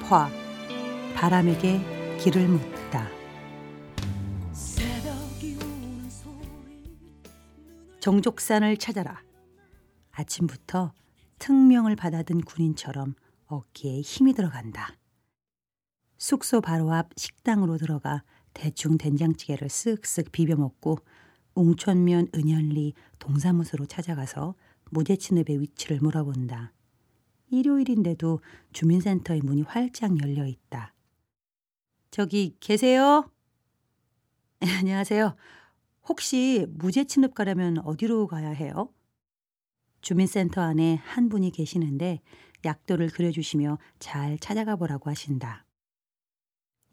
10화 바람에게 길을 묻다 정족산을 찾아라 아침부터 특명을 받아든 군인처럼 어깨에 힘이 들어간다. 숙소 바로 앞 식당으로 들어가 대충 된장찌개를 쓱쓱 비벼 먹고 웅천면 은연리 동사무소로 찾아가서 무제친읍의 위치를 물어본다. 일요일인데도 주민센터의 문이 활짝 열려 있다. 저기 계세요? 안녕하세요. 혹시 무제친읍 가려면 어디로 가야 해요? 주민센터 안에 한 분이 계시는데 약도를 그려주시며 잘 찾아가 보라고 하신다.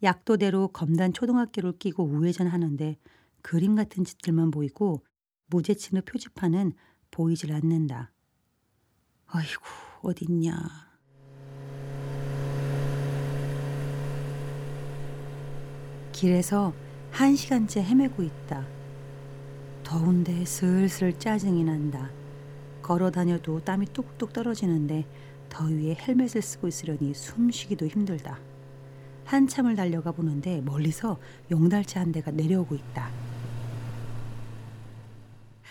약도대로 검단 초등학교를 끼고 우회전하는데 그림 같은 짓들만 보이고 무제친의 표지판은 보이질 않는다. 아이고 어딨냐. 길에서 한 시간째 헤매고 있다. 더운데 슬슬 짜증이 난다. 걸어 다녀도 땀이 뚝뚝 떨어지는데 더위에 헬멧을 쓰고 있으려니 숨쉬기도 힘들다. 한참을 달려가 보는데 멀리서 용달차 한 대가 내려오고 있다.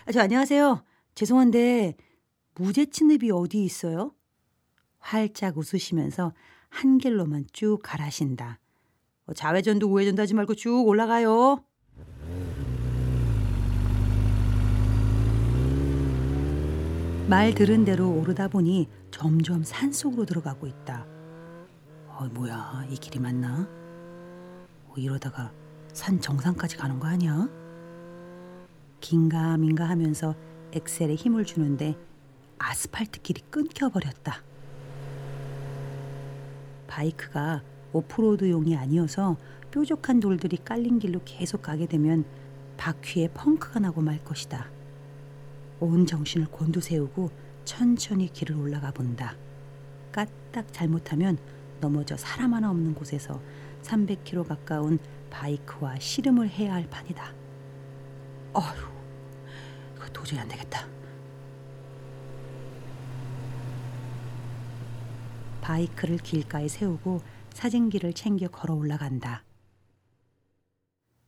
아, 저 안녕하세요. 죄송한데 무제친읍이 어디 있어요? 활짝 웃으시면서 한 길로만 쭉 가라신다. 어, 좌회전도 우회전도 하지 말고 쭉 올라가요. 말 들은 대로 오르다 보니 점점 산 속으로 들어가고 있다. 어, 뭐야, 이 길이 맞나? 어, 이러다가 산 정상까지 가는 거 아니야? 긴가민가 하면서 엑셀에 힘을 주는데 아스팔트 길이 끊겨버렸다. 바이크가 오프로드용이 아니어서 뾰족한 돌들이 깔린 길로 계속 가게 되면 바퀴에 펑크가 나고 말 것이다. 온 정신을 곤두세우고 천천히 길을 올라가 본다. 까딱 잘못하면 넘어져 사람 하나 없는 곳에서 300km 가까운 바이크와 씨름을 해야 할 판이다. 어휴, 이거 도저히 안 되겠다. 바이크를 길가에 세우고 사진기를 챙겨 걸어 올라간다.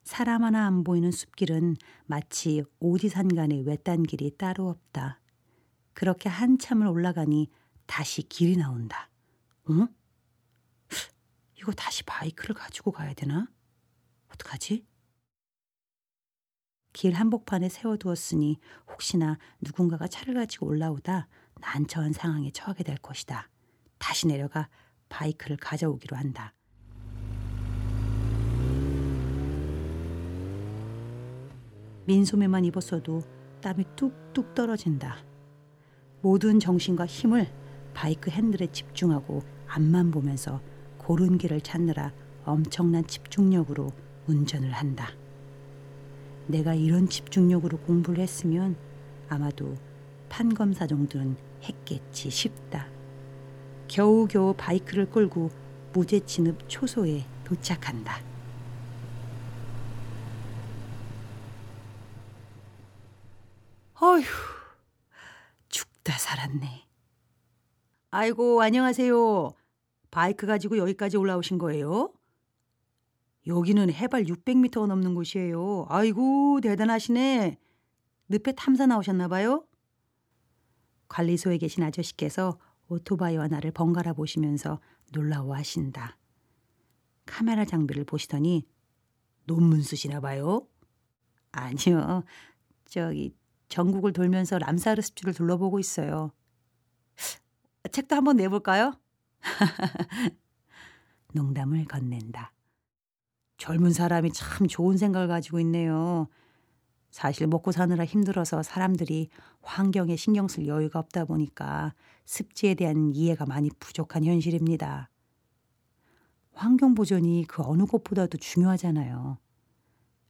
사람 하나 안 보이는 숲길은 마치 오지산 간의 외딴 길이 따로 없다. 그렇게 한참을 올라가니 다시 길이 나온다. 응? 이거 다시 바이크를 가지고 가야 되나? 어떡하지? 길 한복판에 세워두었으니 혹시나 누군가가 차를 가지고 올라오다 난처한 상황에 처하게 될 것이다. 다시 내려가 바이크를 가져오기로 한다. 민소매만 입었어도 땀이 뚝뚝 떨어진다. 모든 정신과 힘을 바이크 핸들에 집중하고 앞만 보면서 고른 길을 찾느라 엄청난 집중력으로 운전을 한다. 내가 이런 집중력으로 공부를 했으면 아마도 판검사 정도는 했겠지 싶다. 겨우겨우 바이크를 끌고 무제친읍 초소에 도착한다. 어휴, 죽다 살았네. 아이고, 안녕하세요. 바이크 가지고 여기까지 올라오신 거예요? 여기는 해발 600m가 넘는 곳이에요. 아이고, 대단하시네. 늪에 탐사 나오셨나 봐요? 관리소에 계신 아저씨께서 오토바이와 나를 번갈아 보시면서 놀라워 하신다. 카메라 장비를 보시더니 논문 쓰시나 봐요? 아니요. 저기 전국을 돌면서 람사르 습지를 둘러보고 있어요. 책도 한번 내볼까요? 농담을 건넨다. 젊은 사람이 참 좋은 생각을 가지고 있네요. 사실 먹고 사느라 힘들어서 사람들이 환경에 신경 쓸 여유가 없다 보니까 습지에 대한 이해가 많이 부족한 현실입니다. 환경 보존이 그 어느 것보다도 중요하잖아요.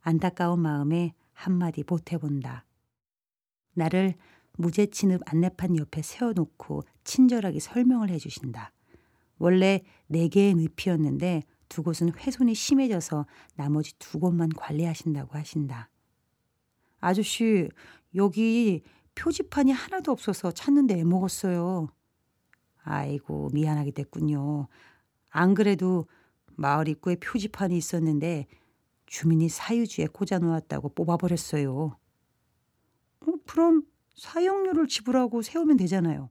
안타까운 마음에 한마디 보태본다. 나를 무제친읍 안내판 옆에 세워놓고 친절하게 설명을 해주신다. 원래 네 개의 늪이었는데 두 곳은 훼손이 심해져서 나머지 두 곳만 관리하신다고 하신다. 아저씨, 여기 표지판이 하나도 없어서 찾는데 애먹었어요. 아이고, 미안하게 됐군요. 안 그래도 마을 입구에 표지판이 있었는데 주민이 사유지에 꽂아놓았다고 뽑아버렸어요. 어, 그럼 사용료를 지불하고 세우면 되잖아요.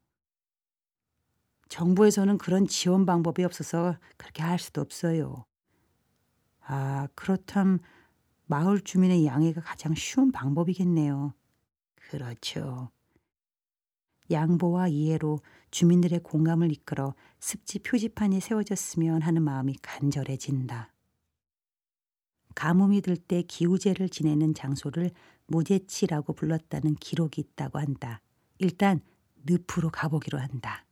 정부에서는 그런 지원 방법이 없어서 그렇게 할 수도 없어요. 아, 그렇담 마을 주민의 양해가 가장 쉬운 방법이겠네요. 그렇죠. 양보와 이해로 주민들의 공감을 이끌어 습지 표지판이 세워졌으면 하는 마음이 간절해진다. 가뭄이 들 때 기우제를 지내는 장소를 무제치라고 불렀다는 기록이 있다고 한다. 일단 늪으로 가보기로 한다.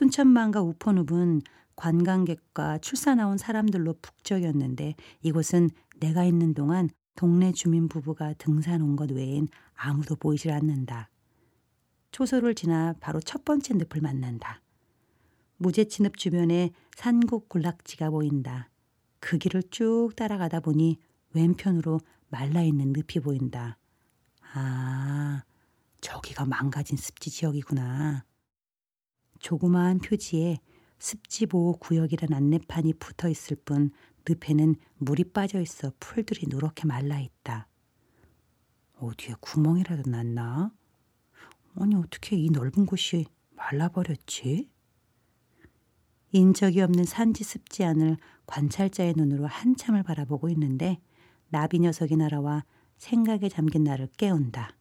순천만과 우포늪은 관광객과 출사 나온 사람들로 북적였는데 이곳은 내가 있는 동안 동네 주민 부부가 등산 온 것 외엔 아무도 보이질 않는다. 초소를 지나 바로 첫 번째 늪을 만난다. 무제치 늪 주변에 산곡 군락지가 보인다. 그 길을 쭉 따라가다 보니 왼편으로 말라있는 늪이 보인다. 아, 저기가 망가진 습지 지역이구나. 조그마한 표지에 습지보호 구역이란 안내판이 붙어 있을 뿐 늪에는 물이 빠져 있어 풀들이 누렇게 말라 있다. 어디에 구멍이라도 났나? 아니 어떻게 이 넓은 곳이 말라버렸지? 인적이 없는 산지 습지 안을 관찰자의 눈으로 한참을 바라보고 있는데 나비 녀석이 날아와 생각에 잠긴 나를 깨운다.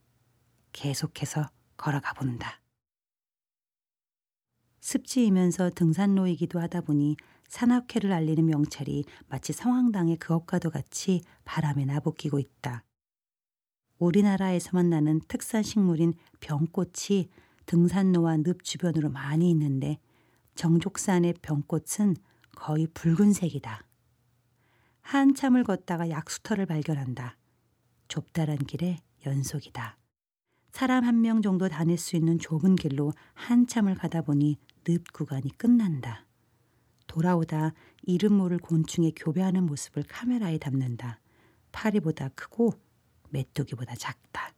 계속해서 걸어가 본다. 습지이면서 등산로이기도 하다 보니 산악회를 알리는 명찰이 마치 성황당의 그것과도 같이 바람에 나부끼고 있다. 우리나라에서만 나는 특산 식물인 병꽃이 등산로와 늪 주변으로 많이 있는데 정족산의 병꽃은 거의 붉은색이다. 한참을 걷다가 약수터를 발견한다. 좁다란 길의 연속이다. 사람 한 명 정도 다닐 수 있는 좁은 길로 한참을 가다 보니 늪 구간이 끝난다. 돌아오다 이름 모를 곤충의 교배하는 모습을 카메라에 담는다. 파리보다 크고 메뚜기보다 작다.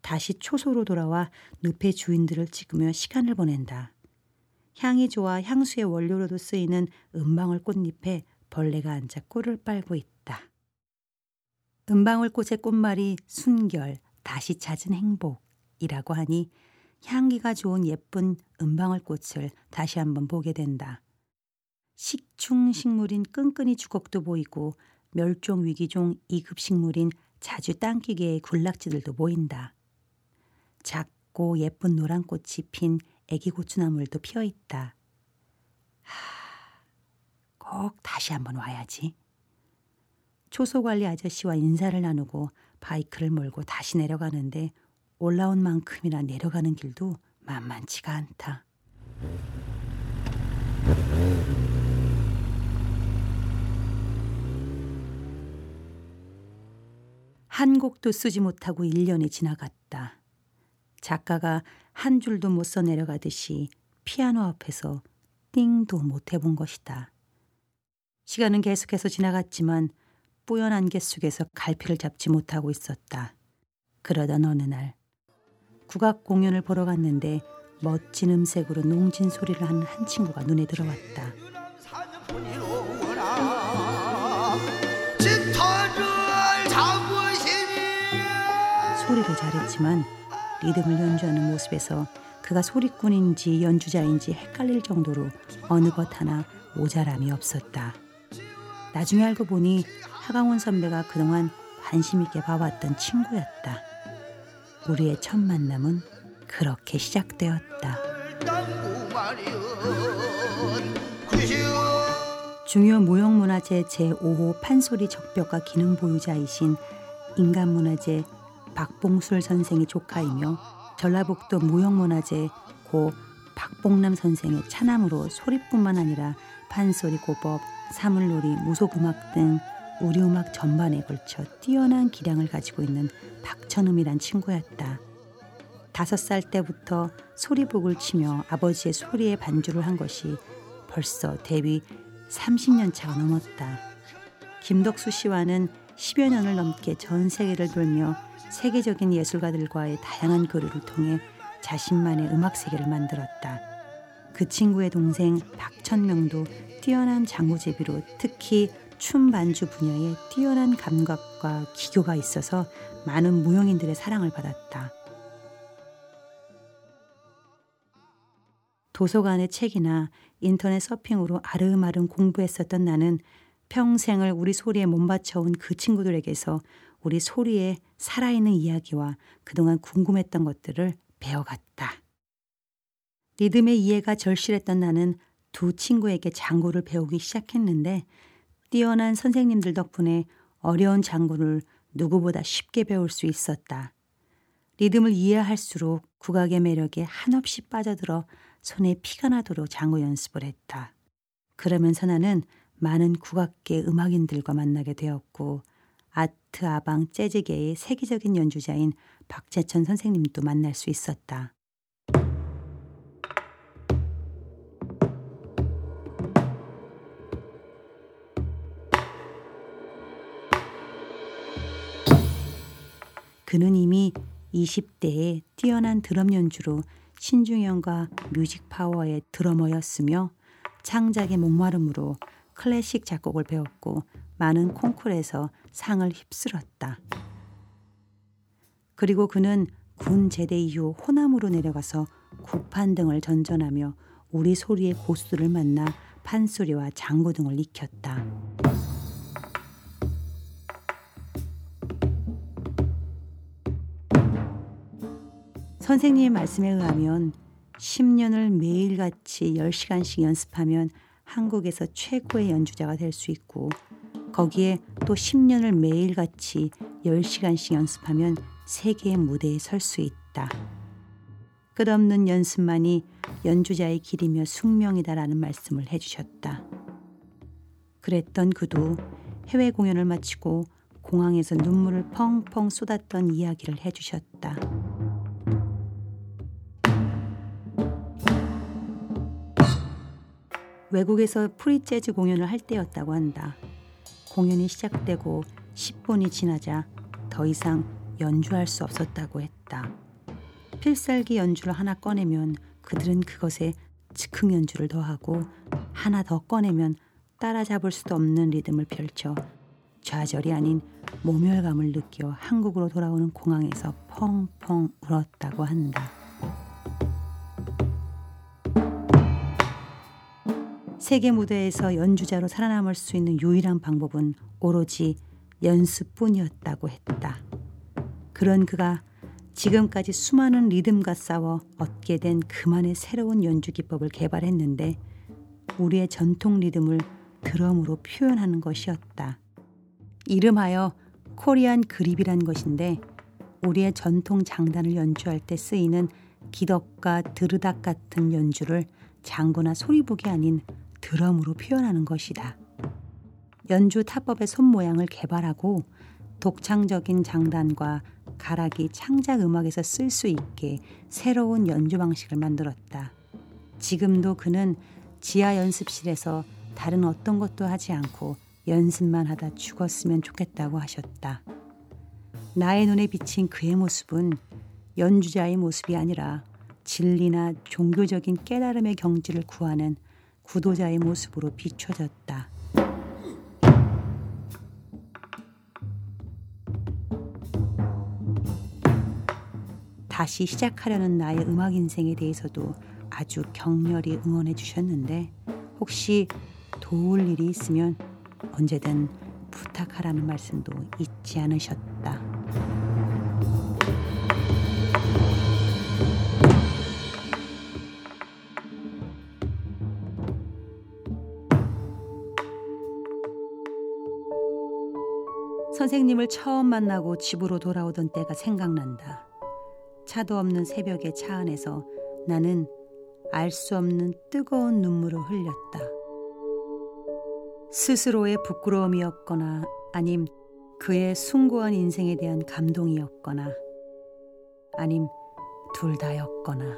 다시 초소로 돌아와 늪의 주인들을 찍으며 시간을 보낸다. 향이 좋아 향수의 원료로도 쓰이는 은방울 꽃잎에 벌레가 앉아 꿀을 빨고 있다. 은방울 꽃의 꽃말이 순결, 다시 찾은 행복이라고 하니 향기가 좋은 예쁜 은방울 꽃을 다시 한번 보게 된다. 식충 식물인 끈끈이 주걱도 보이고 멸종 위기종 2급 식물인 자주 땅기계의 군락지들도 보인다. 작고 예쁜 노란 꽃이 핀 애기 고추나물도 피어 있다. 하, 꼭 다시 한번 와야지. 초소관리 아저씨와 인사를 나누고 바이크를 몰고 다시 내려가는데 올라온 만큼이나 내려가는 길도 만만치가 않다. 한 곡도 쓰지 못하고 1년이 지나갔다. 작가가 한 줄도 못 써 내려가듯이 피아노 앞에서 띵도 못 해본 것이다. 시간은 계속해서 지나갔지만 뿌연 안개 속에서 갈피를 잡지 못하고 있었다. 그러던 어느 날 국악 공연을 보러 갔는데 멋진 음색으로 농진 소리를 하는 한 친구가 눈에 들어왔다. 소리를 잘했지만 리듬을 연주하는 모습에서 그가 소리꾼인지 연주자인지 헷갈릴 정도로 어느 것 하나 모자람이 없었다. 나중에 알고 보니 하강원 선배가 그동안 관심 있게 봐왔던 친구였다. 우리의 첫 만남은 그렇게 시작되었다. 중요 무형문화재 제5호 판소리 적벽가 기능 보유자이신 인간문화재 박봉술 선생의 조카이며 전라북도 무형문화재 고 박봉남 선생의 차남으로 소리뿐만 아니라 판소리 고법, 사물놀이, 무속음악 등 우리 음악 전반에 걸쳐 뛰어난 기량을 가지고 있는 박천음이란 친구였다. 다섯 살 때부터 소리북을 치며 아버지의 소리에 반주를 한 것이 벌써 데뷔 30년 차가 넘었다. 김덕수 씨와는 10여 년을 넘게 전 세계를 돌며 세계적인 예술가들과의 다양한 교류를 통해 자신만의 음악 세계를 만들었다. 그 친구의 동생 박천명도 뛰어난 장구제비로 특히 춤 반주 분야에 뛰어난 감각과 기교가 있어서 많은 무용인들의 사랑을 받았다. 도서관의 책이나 인터넷 서핑으로 아름아름 공부했었던 나는 평생을 우리 소리에 몸바쳐온 그 친구들에게서 우리 소리의 살아있는 이야기와 그동안 궁금했던 것들을 배워갔다. 리듬의 이해가 절실했던 나는 두 친구에게 장구를 배우기 시작했는데 뛰어난 선생님들 덕분에 어려운 장구를 누구보다 쉽게 배울 수 있었다. 리듬을 이해할수록 국악의 매력에 한없이 빠져들어 손에 피가 나도록 장구 연습을 했다. 그러면서 나는 많은 국악계 음악인들과 만나게 되었고 아트 아방 재즈계의 세계적인 연주자인 박재천 선생님도 만날 수 있었다. 그는 이미 20대에 뛰어난 드럼 연주로 신중현과 뮤직 파워의 드러머였으며 창작의 목마름으로 클래식 작곡을 배웠고 많은 콩쿨에서 상을 휩쓸었다. 그리고 그는 군 제대 이후 호남으로 내려가서 구판 등을 전전하며 우리 소리의 고수들을 만나 판소리와 장구 등을 익혔다. 선생님의 말씀에 의하면 10년을 매일같이 10시간씩 연습하면 한국에서 최고의 연주자가 될 수 있고 거기에 또 10년을 매일같이 10시간씩 연습하면 세계의 무대에 설 수 있다. 끝없는 연습만이 연주자의 길이며 숙명이다라는 말씀을 해주셨다. 그랬던 그도 해외 공연을 마치고 공항에서 눈물을 펑펑 쏟았던 이야기를 해주셨다. 외국에서 프리재즈 공연을 할 때였다고 한다. 공연이 시작되고 10분이 지나자 더 이상 연주할 수 없었다고 했다. 필살기 연주를 하나 꺼내면 그들은 그것에 즉흥 연주를 더하고 하나 더 꺼내면 따라잡을 수도 없는 리듬을 펼쳐 좌절이 아닌 모멸감을 느껴 한국으로 돌아오는 공항에서 펑펑 울었다고 한다. 세계 무대에서 연주자로 살아남을 수 있는 유일한 방법은 오로지 연습뿐이었다고 했다. 그런 그가 지금까지 수많은 리듬과 싸워 얻게 된 그만의 새로운 연주 기법을 개발했는데 우리의 전통 리듬을 드럼으로 표현하는 것이었다. 이름하여 코리안 그립이란 것인데 우리의 전통 장단을 연주할 때 쓰이는 기덕과 드르닥 같은 연주를 장구나 소리북이 아닌 드럼으로 표현하는 것이다. 연주 타법의 손 모양을 개발하고 독창적인 장단과 가락이 창작 음악에서 쓸 수 있게 새로운 연주 방식을 만들었다. 지금도 그는 지하 연습실에서 다른 어떤 것도 하지 않고 연습만 하다 죽었으면 좋겠다고 하셨다. 나의 눈에 비친 그의 모습은 연주자의 모습이 아니라 진리나 종교적인 깨달음의 경지를 구하는 구도자의 모습으로 비춰졌다. 다시 시작하려는 나의 음악 인생에 대해서도 아주 격렬히 응원해 주셨는데 혹시 도울 일이 있으면 언제든 부탁하라는 말씀도 잊지 않으셨다. 선생님을 처음 만나고 집으로 돌아오던 때가 생각난다. 차도 없는 새벽의 차 안에서 나는 알 수 없는 뜨거운 눈물을 흘렸다. 스스로의 부끄러움이었거나 아님 그의 숭고한 인생에 대한 감동이었거나 아님 둘 다였거나